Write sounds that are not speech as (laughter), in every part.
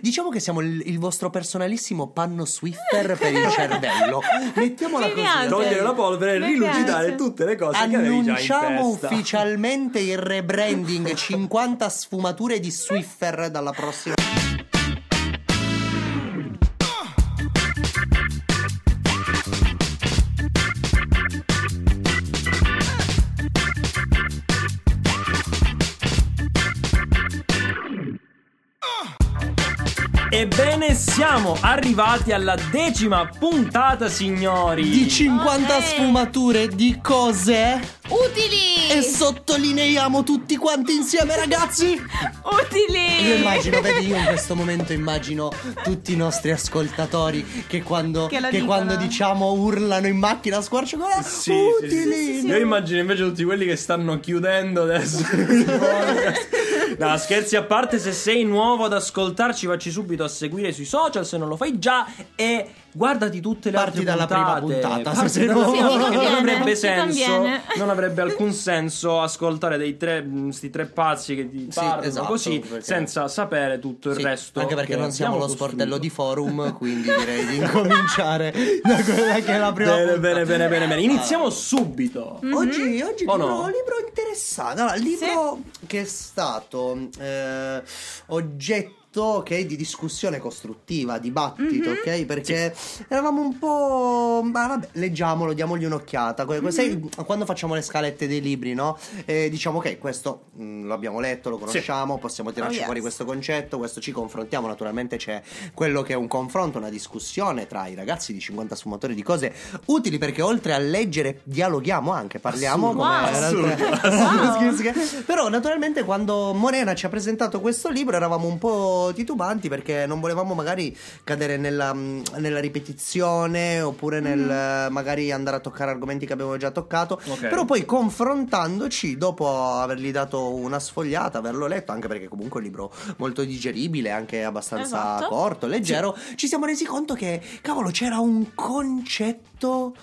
diciamo che siamo il, il vostro personalissimo panno Swiffer per il cervello. (laughs) Mettiamola Mi così. piace. Togliere la polvere e Mi rilucidare piace. tutte le cose che avevi già in Annunciamo testa. ufficialmente il rebranding (laughs) 50 sfumature di Swiffer dalla prossima. Ebbene, siamo arrivati alla decima puntata, signori. Di 50 Ok. sfumature di cose Utili! e sottolineiamo tutti quanti insieme ragazzi. Utili! Io immagino, vedi, io in questo momento immagino tutti i nostri ascoltatori che quando, Che che quando diciamo urlano in macchina a squarciagola Sì, sì, utili. sì, sì. Io immagino invece tutti quelli che stanno chiudendo adesso. (laughs) no, scherzi a parte, se sei nuovo ad ascoltarci, facci subito a seguire sui social se non lo fai già e guardati tutte le Parti altre dalla prima puntata, Parti se dalla no- prima, Sì, perché non avrebbe senso. conviene. Non avrebbe alcun senso ascoltare dei tre, sti tre pazzi che ti Sì, parlano esatto, così perché- senza sapere tutto il Sì, resto. anche perché non siamo lo abbiamo sportello di costruito. forum, (laughs) quindi direi di incominciare (laughs) da quella che è la prima Bene, puntata. bene, bene, bene, bene. Iniziamo subito. Oggi, oggi O libro, no? libro interessante. Allora, libro che è stato eh, oggetto ok, di discussione costruttiva, dibattito, ok? Perché eravamo un po'. Ma vabbè, leggiamolo, diamogli un'occhiata. Que- sai, quando facciamo le scalette dei libri, no? Eh, diciamo, ok, questo mm, lo abbiamo letto, lo conosciamo, possiamo tirarci Oh, yes. fuori questo concetto, questo ci confrontiamo. Naturalmente c'è quello che è un confronto, una discussione tra i ragazzi di 50 sfumatori di cose utili perché oltre a leggere dialoghiamo anche, parliamo Assurdo. come Wow. Scherzi (laughs) che- Però naturalmente quando Morena ci ha presentato questo libro eravamo un po' titubanti perché non volevamo magari cadere nella, mh, nella ripetizione oppure nel Mm. eh, magari andare a toccare argomenti che abbiamo già toccato. Ok. Però poi confrontandoci, dopo avergli dato una sfogliata, averlo letto, anche perché comunque è un libro molto digeribile, anche abbastanza Esatto. corto, leggero, ci siamo resi conto che, cavolo, c'era un concetto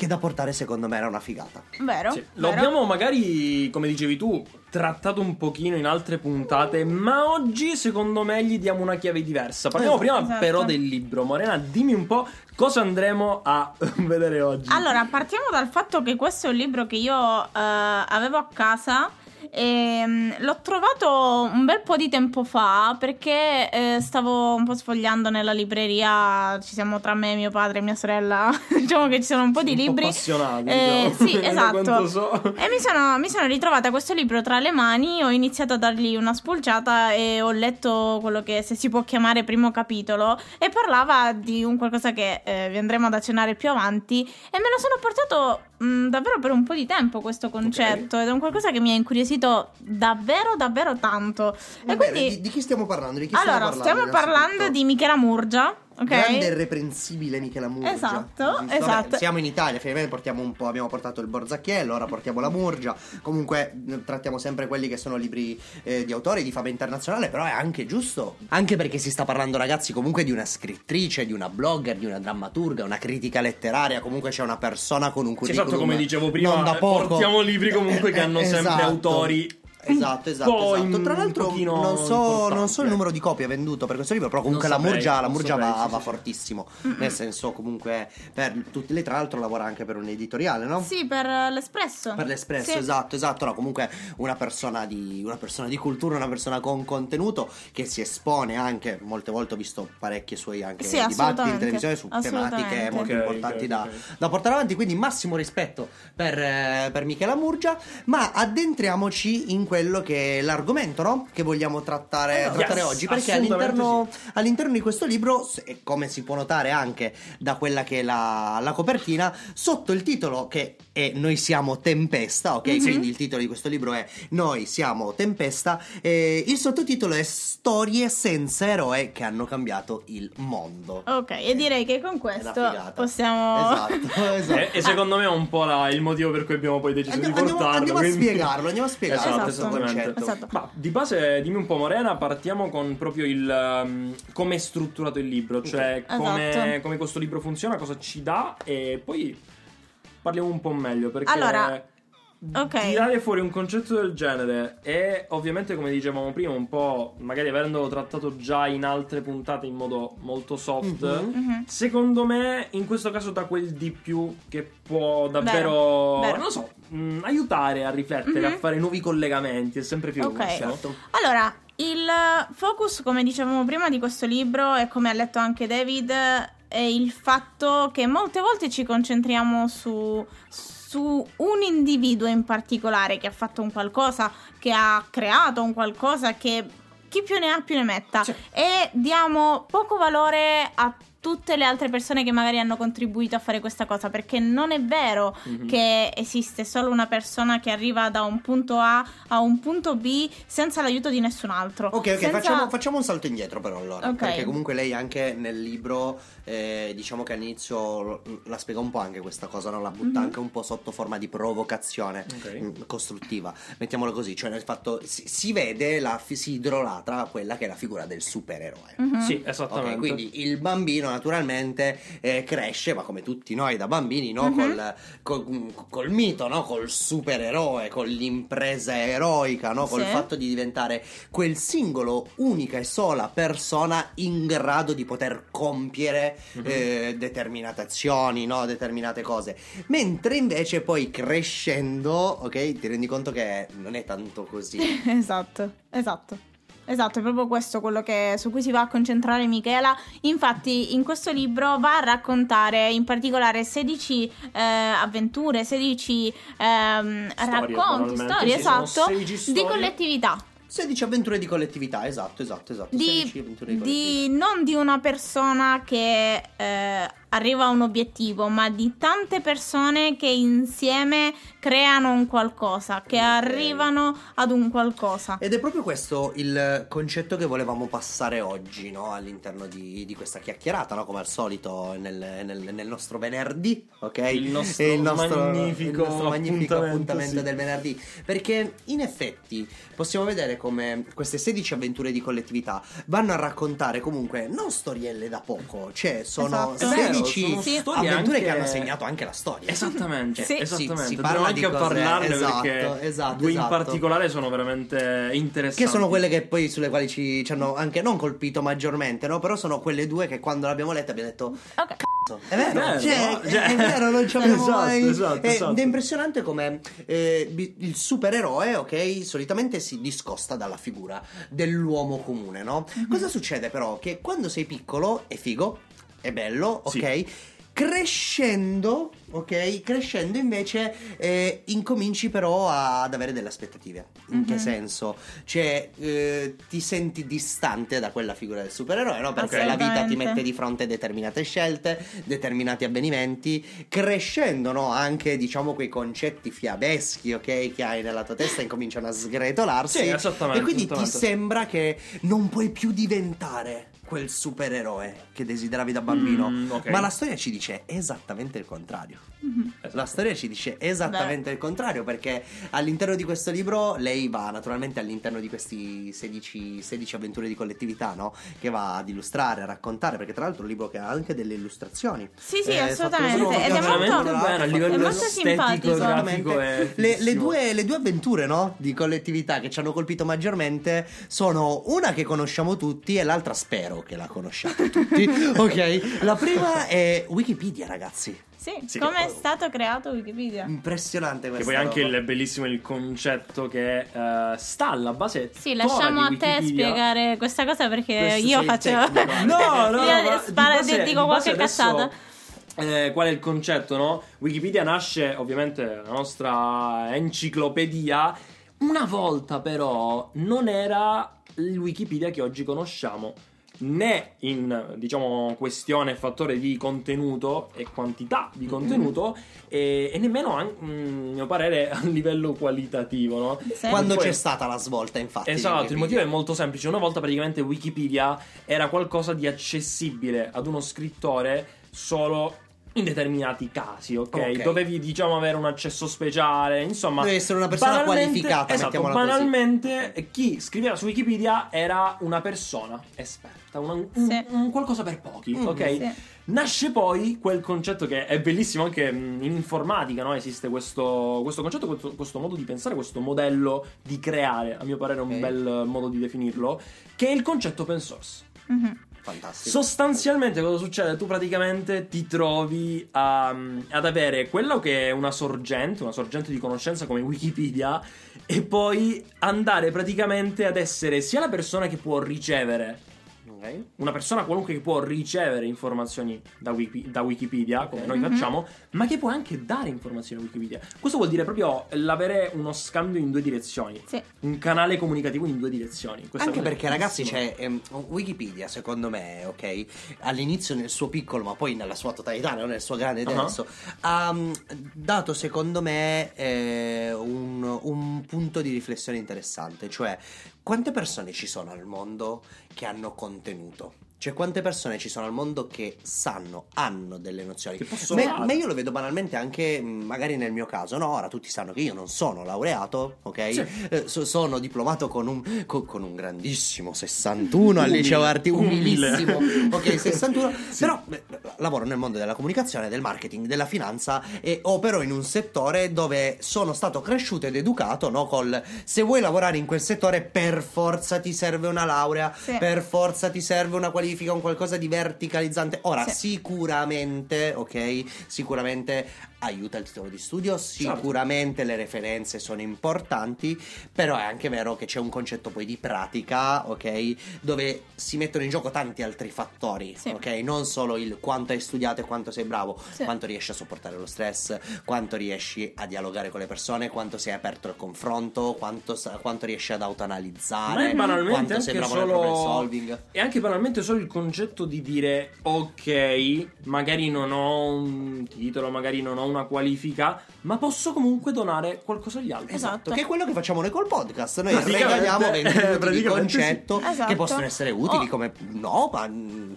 che da portare secondo me era una figata. Vero? Sì, Lo abbiamo magari, come dicevi tu, trattato un pochino in altre puntate, ma oggi secondo me gli diamo una chiave diversa. Parliamo Esatto. prima Esatto. però del libro. Morena, dimmi un po' cosa andremo a (laughs) vedere oggi. Allora, partiamo dal fatto che questo è un libro che io eh, avevo a casa. E mm, l'ho trovato un bel po' di tempo fa perché eh, stavo un po' sfogliando nella libreria. Ci siamo tra me, mio padre e mia sorella. (laughs) diciamo che ci sono un po' di Un po' libri. appassionati, Eh, diciamo, sì, (laughs) esatto. so. E mi sono, mi sono ritrovata questo libro tra le mani. Ho iniziato a dargli una spulciata e ho letto quello che se si può chiamare primo capitolo. E parlava di un qualcosa che eh, vi andremo ad accennare più avanti. E me lo sono portato mh, davvero per un po' di tempo questo concetto. Ed è un qualcosa che mi ha incuriosito davvero, davvero tanto. E quindi. di, di chi stiamo parlando? Chi allora, stiamo parlando innanzitutto? di Michela Murgia. Ok? Grande e irreprensibile Michela Murgia. Esatto, esatto. Vabbè, siamo in Italia, finalmente portiamo un po', abbiamo portato il Borzacchiello, ora portiamo la Murgia. Comunque trattiamo sempre quelli che sono libri eh, di autori di fama internazionale, però è anche giusto. Anche perché si sta parlando, ragazzi, comunque di una scrittrice, di una blogger, di una drammaturga, una critica letteraria. Comunque c'è una persona con un curriculum. esatto, come dicevo prima, non da poco. portiamo libri comunque che Eh, hanno eh, sempre esatto. autori Esatto, esatto, po' esatto. Tra l'altro pochino non so, non so il numero di copie venduto per questo libro, però comunque la Murgia, la Murgia saprei, va, sì, va sì. fortissimo. Nel senso, comunque, per tutti lei, tra l'altro, lavora anche per un editoriale, no? Sì, per l'Espresso. Per l'Espresso, Sì. esatto, esatto. No, comunque una persona, di, una persona di cultura, una persona con contenuto che si espone anche, molte volte ho visto parecchi suoi anche Sì, dibattiti in televisione su tematiche molto importanti ok, da, da portare avanti. Quindi massimo rispetto per, eh, per Michela Murgia, ma addentriamoci in quello che è l'argomento, no? Che vogliamo trattare, Yes, trattare oggi. Perché all'interno, all'interno di questo libro, se- come si può notare anche da quella che è la, la copertina, sotto il titolo che è Noi siamo Tempesta, ok? Mhm. Quindi il titolo di questo libro è Noi siamo Tempesta. e il sottotitolo è Storie senza eroe che hanno cambiato il mondo. Ok, e direi che con questo possiamo. Esatto, (laughs) esatto. E, e secondo me è un po' la- il motivo per cui abbiamo poi deciso Andiamo, di andiamo- portarlo. andiamo a quindi- spiegarlo, andiamo a spiegarlo Esatto, questo esattamente. concetto. Esatto. Ma di base, dimmi un po', Morena, partiamo con proprio il um, come è strutturato il libro, cioè come, Esatto. come questo libro funziona, cosa ci dà e poi parliamo un po' meglio perché Allora, Ok. tirare fuori un concetto del genere e ovviamente come dicevamo prima un po' magari avendolo trattato già in altre puntate in modo molto soft Mhm. Mhm. secondo me in questo caso dà quel di più che può davvero Vero, vero. non lo so mh, aiutare a riflettere Mhm. a fare nuovi collegamenti è sempre più Ok. no? Certo. Allora, il focus, come dicevamo prima, di questo libro e come ha letto anche David, è il fatto che molte volte ci concentriamo su, su un individuo in particolare che ha fatto un qualcosa, che ha creato un qualcosa che chi più ne ha più ne metta Sì. e diamo poco valore a tutte le altre persone che magari hanno contribuito a fare questa cosa perché non è vero Mhm. che esiste solo una persona che arriva da un punto A a un punto B senza l'aiuto di nessun altro. Ok, ok, Senza- facciamo, facciamo un salto indietro però allora. Ok. Perché comunque lei anche nel libro, eh, diciamo che all'inizio la spiega un po' anche questa cosa, no? la butta Mhm. anche un po' sotto forma di provocazione Ok. mm, costruttiva. Mettiamolo così, cioè nel fatto si, si vede, la, si idolatra quella che è la figura del supereroe. Mhm. sì esattamente Ok, quindi il bambino naturalmente eh, cresce, ma come tutti noi da bambini, no? Mhm. col, col- col mito, no? col supereroe, con l'impresa eroica, no? col Sì. fatto di diventare quel singolo, unica e sola persona in grado di poter compiere Mhm. eh, determinate azioni, no? determinate cose. Mentre invece poi crescendo, ok, ti rendi conto che non è tanto così. (laughs) esatto, esatto. Esatto, è proprio questo quello che, su cui si va a concentrare Michela. Infatti, in questo libro va a raccontare in particolare 16 eh, avventure, 16 ehm, racconti, storie, Sì, sono esatto, 16 di storie. collettività. 16 avventure di collettività, esatto, esatto, esatto. 16 Di, avventure di collettività. di- non di una persona che eh, arriva a un obiettivo, ma di tante persone che insieme creano un qualcosa, che arrivano ad un qualcosa. Ed è proprio questo il concetto che volevamo passare oggi, no? All'interno di, di questa chiacchierata, no? Come al solito nel, nel- nel nostro venerdì, ok? Il nostro E magnifico il nostro magnifico appuntamento, appuntamento sì. del venerdì. Perché in effetti possiamo vedere come queste 16 avventure di collettività vanno a raccontare comunque non storielle da poco, cioè sono Esatto. È vero, 16 sono Sì. storie avventure anche- che hanno segnato anche la storia. Esattamente, Sì. esattamente. Si- si parla anche cose- parlarne esatto, perché esatto, due in esatto. particolare sono veramente interessanti. Che sono quelle che poi sulle quali ci, ci hanno anche non colpito maggiormente, no? Però sono quelle due che quando l'abbiamo letta abbiamo detto Ok. "Cazzo, è vero, È vero, cioè, è, Cioè- è vero, non ci abbiamo (laughs) Esatto, mai esatto, Eh, esatto. Ed è impressionante come eh, il supereroe, ok, solitamente si discosta dalla figura dell'uomo comune, no? Cosa succede però? Che quando sei piccolo è figo, è bello, ok? Sì. Crescendo, ok? Crescendo invece eh, incominci però ad avere delle aspettative. In che Mhm. senso? Cioè, eh, ti senti distante da quella figura del supereroe, no? Perché la vita ti mette di fronte a determinate scelte, determinati avvenimenti, crescendo, no? Anche, diciamo, quei concetti fiabeschi, ok? Che hai nella tua testa incominciano a sgretolarsi. Sì, esattamente, E quindi ti sembra che non puoi più diventare quel supereroe che desideravi da bambino. Mm, ok. Ma la storia ci dice esattamente il contrario. Mhm. La storia ci dice esattamente il contrario perché all'interno di questo libro lei va naturalmente all'interno di questi 16, 16 avventure di collettività, no? Che va ad illustrare, a raccontare, perché tra l'altro è un libro che ha anche delle illustrazioni. Sì, sì, Eh, assolutamente. Ed è molto- bene a livello è molto estetico, simpatico. le, le due, le due avventure no? di collettività che ci hanno colpito maggiormente sono una che conosciamo tutti e l'altra spero che la conosciate tutti. (laughs) ok? La prima è Wikipedia, ragazzi. Sì, Sì, come è che- stato creato Wikipedia? Impressionante Che questa poi anche roba. il bellissimo il concetto che eh, sta alla base. Sì, lasciamo a te spiegare questa cosa perché Questo io faccio. No, no, (laughs) Io di base- dico di qualche adesso, cazzata. eh, qual è il concetto, no? Wikipedia nasce, ovviamente, la nostra enciclopedia. Una volta, però, non era il Wikipedia che oggi conosciamo. Né in, diciamo, questione fattore di contenuto e quantità di contenuto, e, e nemmeno, a mm, mio parere, (laughs) a livello qualitativo, no? Quando Poi- c'è stata la svolta, infatti. Esatto, il motivo è molto semplice. Una volta praticamente Wikipedia era qualcosa di accessibile ad uno scrittore solo in determinati casi, ok? Ok. Dovevi, diciamo, avere un accesso speciale, insomma. Devi essere una persona banalmente- qualificata, Esatto, mettiamola così. banalmente chi scriveva su Wikipedia era una persona esperta, una- un, Sì. un qualcosa per pochi, Mm, ok? sì. Nasce poi quel concetto che è bellissimo anche mh, in informatica, no? Esiste questo, questo concetto, questo, questo modo di pensare, questo modello di creare, a mio parere è un bel modo di definirlo, che è il concetto open source. Mhm. Fantastico. Sostanzialmente cosa succede? Tu praticamente ti trovi a- ad avere quello che è una sorgente, una sorgente di conoscenza come Wikipedia, e poi andare praticamente ad essere sia la persona che può ricevere, Ok. una persona qualunque che può ricevere informazioni da, Wiki- da Wikipedia, come noi Mhm. facciamo, ma che può anche dare informazioni a Wikipedia. Questo vuol dire proprio l'avere uno scambio in due direzioni, Sì. un canale comunicativo in due direzioni. Questa Anche perché ragazzi c'è ehm, Wikipedia secondo me, ok, all'inizio nel suo piccolo ma poi nella sua totalità, non nel suo grande Ah. adesso, ha mm, dato secondo me eh, un, un punto di riflessione interessante, cioè quante persone ci sono al mondo che hanno contenuto? Cioè quante persone ci sono al mondo che sanno, hanno delle nozioni? Che possono Me- ma io lo vedo banalmente anche magari nel mio caso, no? Ora tutti sanno che io non sono laureato, ok? Sì. Eh, so- sono diplomato con un, co- con un grandissimo 61 al liceo arti, umilissimo, ok? (laughs) 61, Sì. però beh, lavoro nel mondo della comunicazione, del marketing, della finanza e opero in un settore dove sono stato cresciuto ed educato, no? Col se vuoi lavorare in quel settore per forza ti serve una laurea, Sì. per forza ti serve una qualifica, un qualcosa di verticalizzante. Ora, Sì. sicuramente, ok? Sicuramente aiuta il titolo di studio, sicuramente le referenze sono importanti, però è anche vero che c'è un concetto poi di pratica, ok? Dove si mettono in gioco tanti altri fattori, Sì. ok? Non solo il quanto hai studiato e quanto sei bravo, Sì. quanto riesci a sopportare lo stress, quanto riesci a dialogare con le persone, quanto sei aperto al confronto, quanto, quanto riesci ad Ma autoanalizzare, è banalmente quanto sei bravo nel problem solo solving. E anche banalmente solo il concetto di dire ok, magari non ho un titolo, magari non ho una qualifica, ma posso comunque donare qualcosa agli altri. Esatto. Che è quello che facciamo noi col podcast. Noi regaliamo 20 minuti di concetto sì. Esatto. che possono essere utili O- come no, ma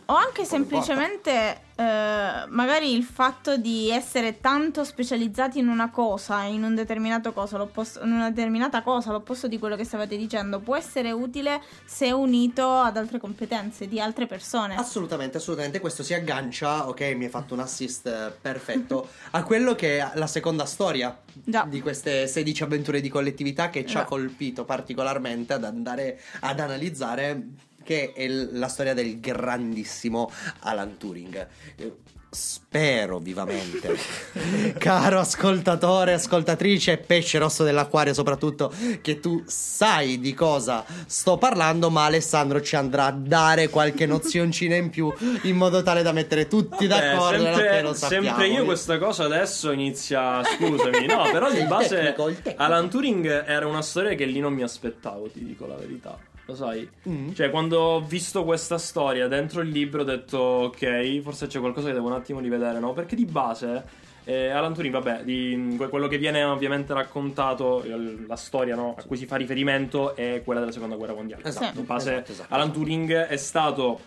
O anche semplicemente eh, magari il fatto di essere tanto specializzati in una cosa, in un determinato cosa, l'opposto- in una determinata cosa, l'opposto di quello che stavate dicendo, può essere utile se unito ad altre competenze di altre persone. Assolutamente, assolutamente. Questo si aggancia, ok, mi hai fatto un assist eh, perfetto a quello che è la seconda storia Già. di queste 16 avventure di collettività che ci ha Già. colpito particolarmente ad andare ad analizzare che è la storia del grandissimo Alan Turing. Eh, Spero vivamente, (laughs) caro ascoltatore, ascoltatrice, pesce rosso dell'acquario soprattutto, che tu sai di cosa sto parlando, ma Alessandro ci andrà a dare qualche nozioncina in più in modo tale da mettere tutti Vabbè, d'accordo sempre, che lo sappiamo. sempre io questa cosa adesso inizia. Scusami, no, però di (laughs) base tecnico, tecnico. Alan Turing era una storia che lì non mi aspettavo, ti dico la verità. Lo sai? Mm. Cioè, quando ho visto questa storia dentro il libro, ho detto, ok, forse c'è qualcosa che devo un attimo rivedere, no? Perché di base. Eh, Alan Turing, vabbè, di, que- quello che viene ovviamente raccontato, la storia no, a cui si fa riferimento è quella della seconda guerra mondiale. Esatto, base, esatto, esatto. Alan Turing è stato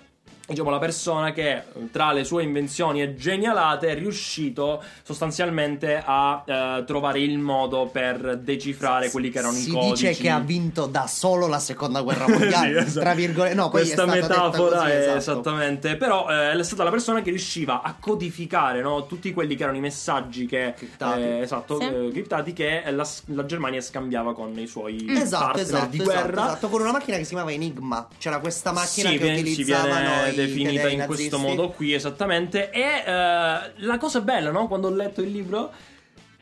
diciamo la persona che tra le sue invenzioni e genialate è riuscito sostanzialmente a eh, trovare il modo per decifrare quelli che erano si i codici dice che ha vinto da solo la seconda guerra (laughs) mondiale, Sì, esatto. tra virgolette. No, questa metafora così, è esatto. esattamente però eh, è stata la persona che riusciva a codificare no, tutti quelli che erano i messaggi che Criptati. eh, esatto Sì. eh, criptati che la, la Germania scambiava con i suoi Esatto, partner esatto, di esatto, guerra esatto, con una macchina che si chiamava Enigma. C'era questa macchina sì, che viene- si utilizzavano definita in questo modo qui esattamente e eh, la cosa bella no quando ho letto il libro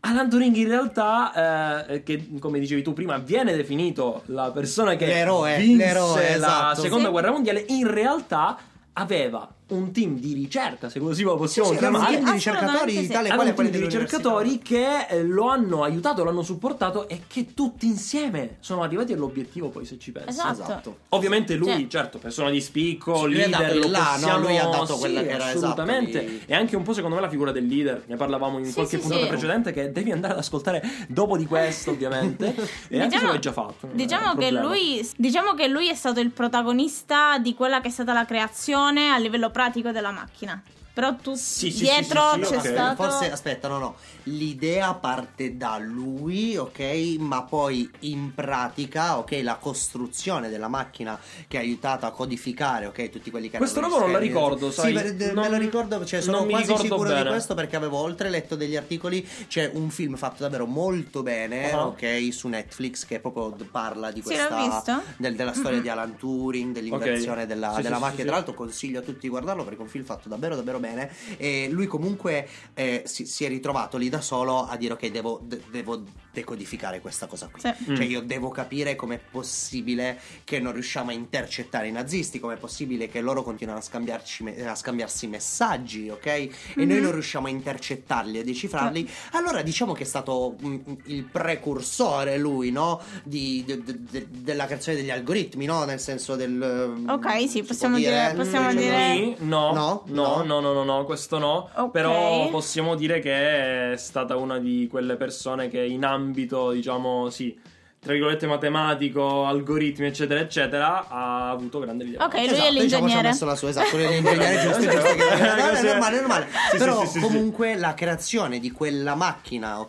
Alan Turing in realtà eh, che come dicevi tu prima viene definito la persona che L'eroe, vinse l'eroe, la esatto. seconda Sì. guerra mondiale in realtà aveva un team di ricerca se così lo possiamo Sì, chiamare team di ricercatori tale quale un team quelli di ricercatori che eh, lo hanno aiutato, l'hanno supportato e che tutti insieme sono arrivati all'obiettivo poi se ci pensi. Esatto. Esatto. Ovviamente lui, Cioè- certo, persona di spicco, Sì, leader, lo là, no? Lui ha dato sì, quella che era, esatto, assolutamente. di- E anche un po' secondo me la figura del leader, ne parlavamo in Sì, qualche sì, puntata sì. precedente che devi andare ad ascoltare dopo di questo, ovviamente. (laughs) e anche se l'hai già fatto. Diciamo che, lui, diciamo che lui è stato il protagonista di quella che è stata la creazione a livello pratico della macchina. Però tu Sì, sì, dietro sì, sì, sì, c'è ok. stato Forse, aspetta, no, no. L'idea parte da lui, ok? Ma poi in pratica, ok, la costruzione della macchina che ha aiutato a codificare, ok, tutti quelli che Questo gli non la ricordo, Sì, sai, per- de- me non- lo ricordo, cioè sono non quasi sicuro di bene. questo perché avevo oltre letto degli articoli, c'è un film fatto davvero molto bene, Ah. ok, su Netflix che proprio parla di Sì, l'ho questa visto. del- della storia di Alan Turing, dell'invenzione Ok. della, Sì, della sì, macchina. sì, sì. Tra l'altro consiglio a tutti di guardarlo perché è un film fatto davvero davvero bene e lui comunque eh, si, si è ritrovato lì da solo a dire ok devo, de- devo decodificare questa cosa qui Sì. cioè Mm. io devo capire com'è possibile che non riusciamo a intercettare i nazisti com'è possibile che loro continuano a, scambiarci me- a scambiarsi messaggi ok e noi Mhm. non riusciamo a intercettarli e decifrarli allora diciamo che è stato mm, il precursore lui no di, de- de- de- della creazione degli algoritmi no nel senso del Ok, sì, possiamo dire- possiamo Cioè, dire- Sì, no, No? no, No? no, no, no, no, questo no. Ok. Però possiamo dire che è stata una di quelle persone che in ambito, diciamo, sì, tra virgolette matematico, algoritmi, eccetera, eccetera, ha avuto grande rilevanza. Ok, lui è Esatto, diciamo, ci ha l'ingegnere. messo la sua esatto, lui è l'ingegnere (laughs) giusto, giusto, che- no, no, è normale, è normale. Sì, Però sì, sì, sì, comunque la creazione di quella macchina, ok,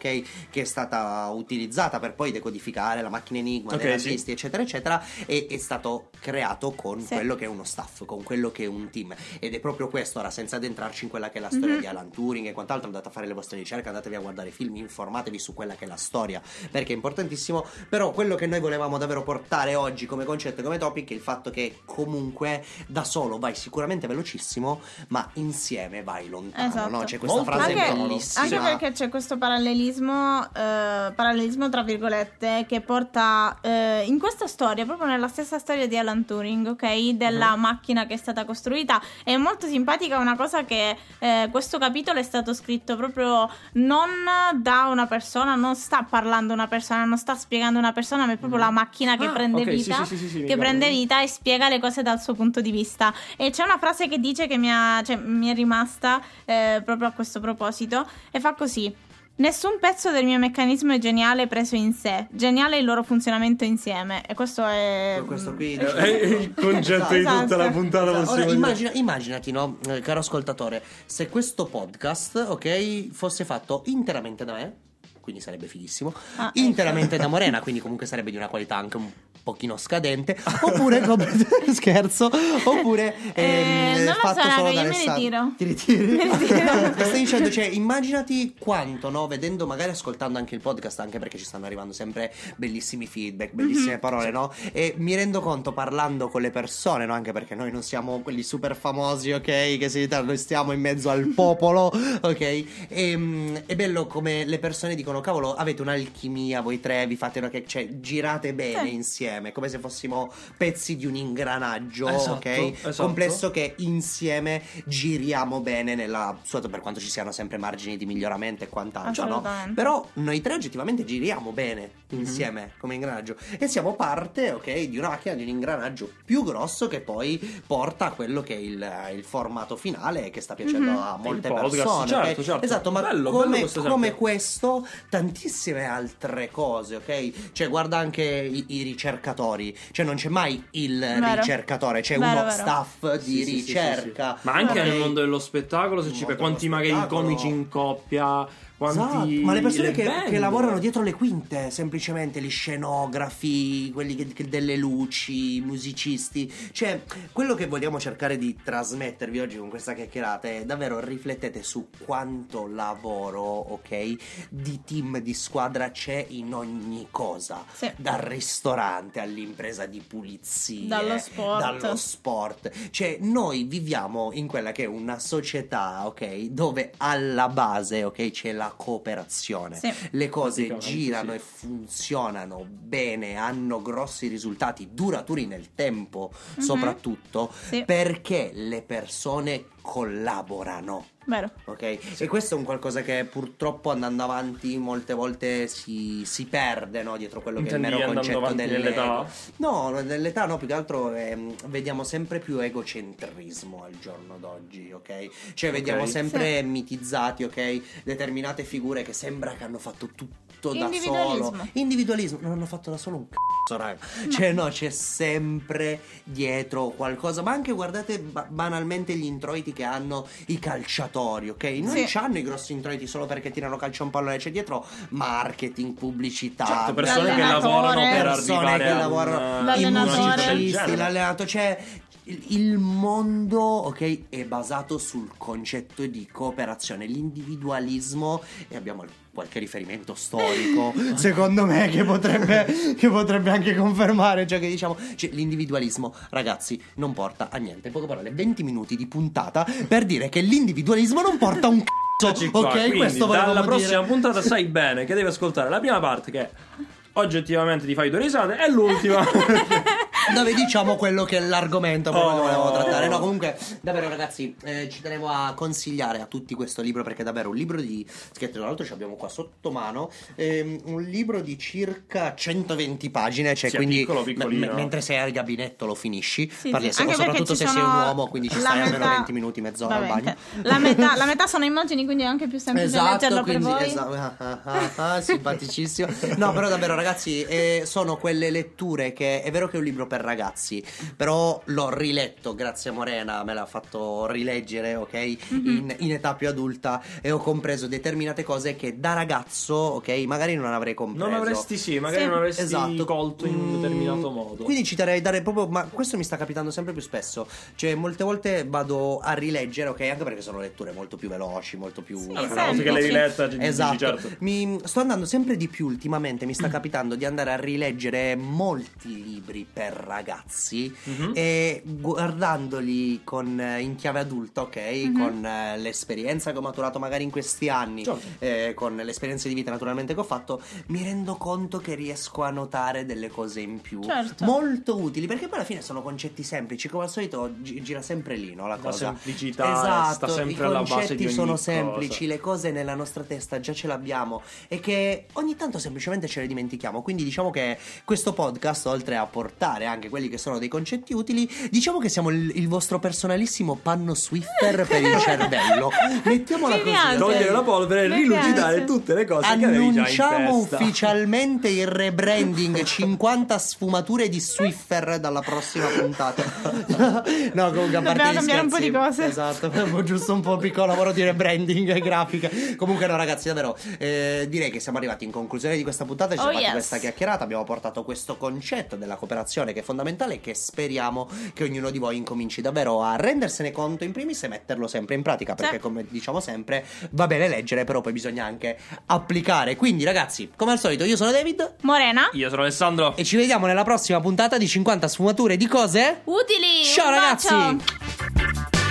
che è stata utilizzata per poi decodificare la macchina Enigma Ok, dei sì. nazisti, eccetera, eccetera, è, è stato creato con Sì. quello che è uno staff, con quello che è un team. Ed è proprio questo, ora senza addentrarci in quella che è la storia Mhm. di Alan Turing e quant'altro, andate a fare le vostre ricerche, andatevi a guardare film, informatevi su quella che è la storia, perché è importantissimo. Però quello che noi volevamo davvero portare oggi come concetto e come topic è il fatto che comunque da solo vai sicuramente velocissimo, ma insieme vai lontano, Esatto. no? C'è questa Molto frase anche, bellissima. anche perché c'è questo parallelismo, eh, parallelismo tra virgolette, che porta eh, in questa storia, proprio nella stessa storia di Alan Turing, ok? Della Mhm. macchina che è stata costruita. È molto simpatica una cosa che eh, questo capitolo è stato scritto proprio non da una persona, non sta parlando una persona, non sta spiegando una persona, ma è proprio la macchina che Ah, prende ok, sì, vita. sì, sì, sì, che prende vita e spiega le cose dal suo punto di vista. E c'è una frase che dice che mi, ha- cioè, mi è rimasta eh, proprio a questo proposito e fa così. Nessun pezzo del mio meccanismo è geniale preso in sé, geniale il loro funzionamento insieme. E questo è. Questo qui (laughs) È il concetto di Esatto. tutta la puntata, Ora, possiamo dire. immagina- immaginati, no, eh, caro ascoltatore, se questo podcast, ok, fosse fatto interamente da me, quindi sarebbe fighissimo, Ah, interamente da Morena, quindi comunque sarebbe di una qualità anche un pochino scadente, oppure (laughs) complet- scherzo, oppure Eh, ehm, non lo fatto so, solo da io mi Alessandro. ritiro. Ti ritiri? Mi (laughs) stai dicendo, cioè, immaginati quanto, no, vedendo, magari ascoltando anche il podcast, anche perché ci stanno arrivando sempre bellissimi feedback, bellissime Mhm. parole, no? E mi rendo conto parlando con le persone, no? Anche perché noi non siamo quelli super famosi, ok? Che si noi stiamo in mezzo al (laughs) popolo, ok? E, mm, è bello come le persone dicono, cavolo, avete un'alchimia voi tre, vi fate una che, cioè, girate bene Sì. insieme, come se fossimo pezzi di un ingranaggio, Esatto, ok? esatto. Complesso che insieme giriamo bene nella sua per quanto ci siano sempre margini di miglioramento e quant'altro, no? Però noi tre oggettivamente giriamo bene Mhm. insieme come ingranaggio e siamo parte, ok, di una macchina di un ingranaggio più grosso che poi porta a quello che è il, il formato finale che sta piacendo Mhm. a molte podcast, persone. certo, ok? certo. Esatto, ma Bello, come, bello questo come questo, tantissime altre cose, ok? Cioè, guarda anche i, i ricercatori, cioè non c'è mai il Vero. ricercatore, c'è Vero, uno vero. staff di Sì, sì, sì, sì, ricerca. sì. Ma anche ok? nel mondo dello spettacolo, se ci pensi, quanti magari comici in coppia, quanti Esatto, ma le persone che, band. che lavorano dietro le quinte, semplicemente gli scenografi, quelli che, che- delle luci, i musicisti, cioè quello che vogliamo cercare di trasmettervi oggi con questa chiacchierata è davvero riflettete su quanto lavoro, ok, di team, di squadra c'è in ogni cosa, Sì. dal ristorante all'impresa di pulizie, Dallo sport. dallo sport. Cioè, noi viviamo in quella che è una società, ok, dove alla base, ok, c'è la cooperazione. Sì. Le cose girano sì. e funzionano bene, hanno grossi risultati, duraturi nel tempo, Mhm. soprattutto Sì. perché le persone collaborano. Vero. Ok? E questo è un qualcosa che purtroppo andando avanti molte volte si, si perde no? dietro quello che è il Intendi mero concetto nell'età? No, nell'età no, più che altro ehm, vediamo sempre più egocentrismo al giorno d'oggi, ok? Cioè vediamo Ok. sempre mitizzati, ok? Determinate figure che sembra che hanno fatto tutto tutto da solo. Individualismo. Non hanno fatto da solo un cazzo, raga. Cioè, no, c'è sempre dietro qualcosa. Ma anche guardate ba- banalmente gli introiti che hanno i calciatori, ok? Non Sì. c'hanno i grossi introiti solo perché tirano calcio a un pallone. C'è dietro marketing, pubblicità. Certo, persone che lavorano per persone arrivare che lavorano, i musicisti, l'allenato, cioè il, il mondo, ok, è basato sul concetto di cooperazione, l'individualismo e abbiamo qualche riferimento storico, (laughs) secondo me, che potrebbe, che potrebbe anche confermare, cioè che diciamo, cioè, l'individualismo, ragazzi, non porta a niente. In poche parole, 20 minuti di puntata per dire che l'individualismo non porta un cazzo, Eccoci qua, ok? quindi Questo volevamo dalla prossima dire. puntata sai bene che devi ascoltare la prima parte che oggettivamente ti fai due risate e l'ultima (laughs) dove diciamo quello che è l'argomento proprio che Oh. volevamo trattare. No, comunque, davvero, ragazzi, eh, ci tenevo a consigliare a tutti questo libro perché è davvero un libro di. che tra l'altro ci abbiamo qua sotto mano. ehm, un libro di circa 120 pagine. Cioè, Sì, quindi piccolo, me- mentre sei al gabinetto lo finisci. Sì, Parli sì. soprattutto se sei un uomo, quindi ci stai almeno metà- 20 minuti, mezz'ora al bagno. La metà, la metà sono immagini, quindi è anche più semplice leggerlo per quindi, voi. esatto, ah, ah, ah, ah, simpaticissimo. No, però davvero, ragazzi, eh, sono quelle letture che è vero che è un libro per ragazzi, però l'ho riletto grazie a Morena, me l'ha fatto rileggere, ok? Mhm. In, in età più adulta e ho compreso determinate cose che da ragazzo, ok, magari non avrei compreso. non avresti sì magari Sì. non avresti Esatto. colto in un Mm, determinato modo Quindi ci darei dare proprio. Ma questo mi sta capitando sempre più spesso. Cioè, molte volte vado a rileggere, ok? Anche perché sono letture molto più veloci, molto più. Sì, volta che l'hai sì. riletta dici, Esatto, certo. mi sto andando sempre di più ultimamente, mi Mm. sta capitando di andare a rileggere molti libri per ragazzi Mhm. e guardandoli con, eh, in chiave adulta, ok? Mhm. Con eh, l'esperienza che ho maturato magari in questi anni, Certo. eh, con l'esperienza di vita naturalmente che ho fatto, mi rendo conto che riesco a notare delle cose in più Certo. molto utili perché poi alla fine sono concetti semplici, come al solito gi- gira sempre lì, no? La La cosa. semplicità esatto, sta sempre i alla base concetti di ogni sono cosa. semplici, le cose nella nostra testa già ce l'abbiamo e che ogni tanto semplicemente ce le dimentichiamo. Quindi diciamo che questo podcast, oltre a portare anche quelli che sono dei concetti utili, diciamo che siamo il, il vostro personalissimo panno Swiffer per il cervello. (laughs) Mettiamola Mi così. piace. togliere la polvere e Mi rilucidare piace. tutte le cose che avevi già in Annunciamo testa ufficialmente il rebranding (laughs) 50 sfumature di Swiffer dalla prossima puntata. (laughs) no, comunque a parte Dobbiamo gli cambiare un po' scherzi, di cose. Esatto, avevo giusto un po' piccolo lavoro di rebranding e grafica. Comunque no ragazzi, davvero eh, direi che siamo arrivati in conclusione di questa puntata, ci Oh, siamo fatti yes. questa chiacchierata, abbiamo portato questo concetto della cooperazione che fondamentale che speriamo che ognuno di voi incominci davvero a rendersene conto in primis e metterlo sempre in pratica, perché Sì. come diciamo sempre va bene leggere, però poi bisogna anche applicare. Quindi ragazzi, come al solito io sono David Morena. io sono Alessandro e ci vediamo nella prossima puntata di 50 sfumature di cose. Utili. Ciao, un ragazzi. bacio.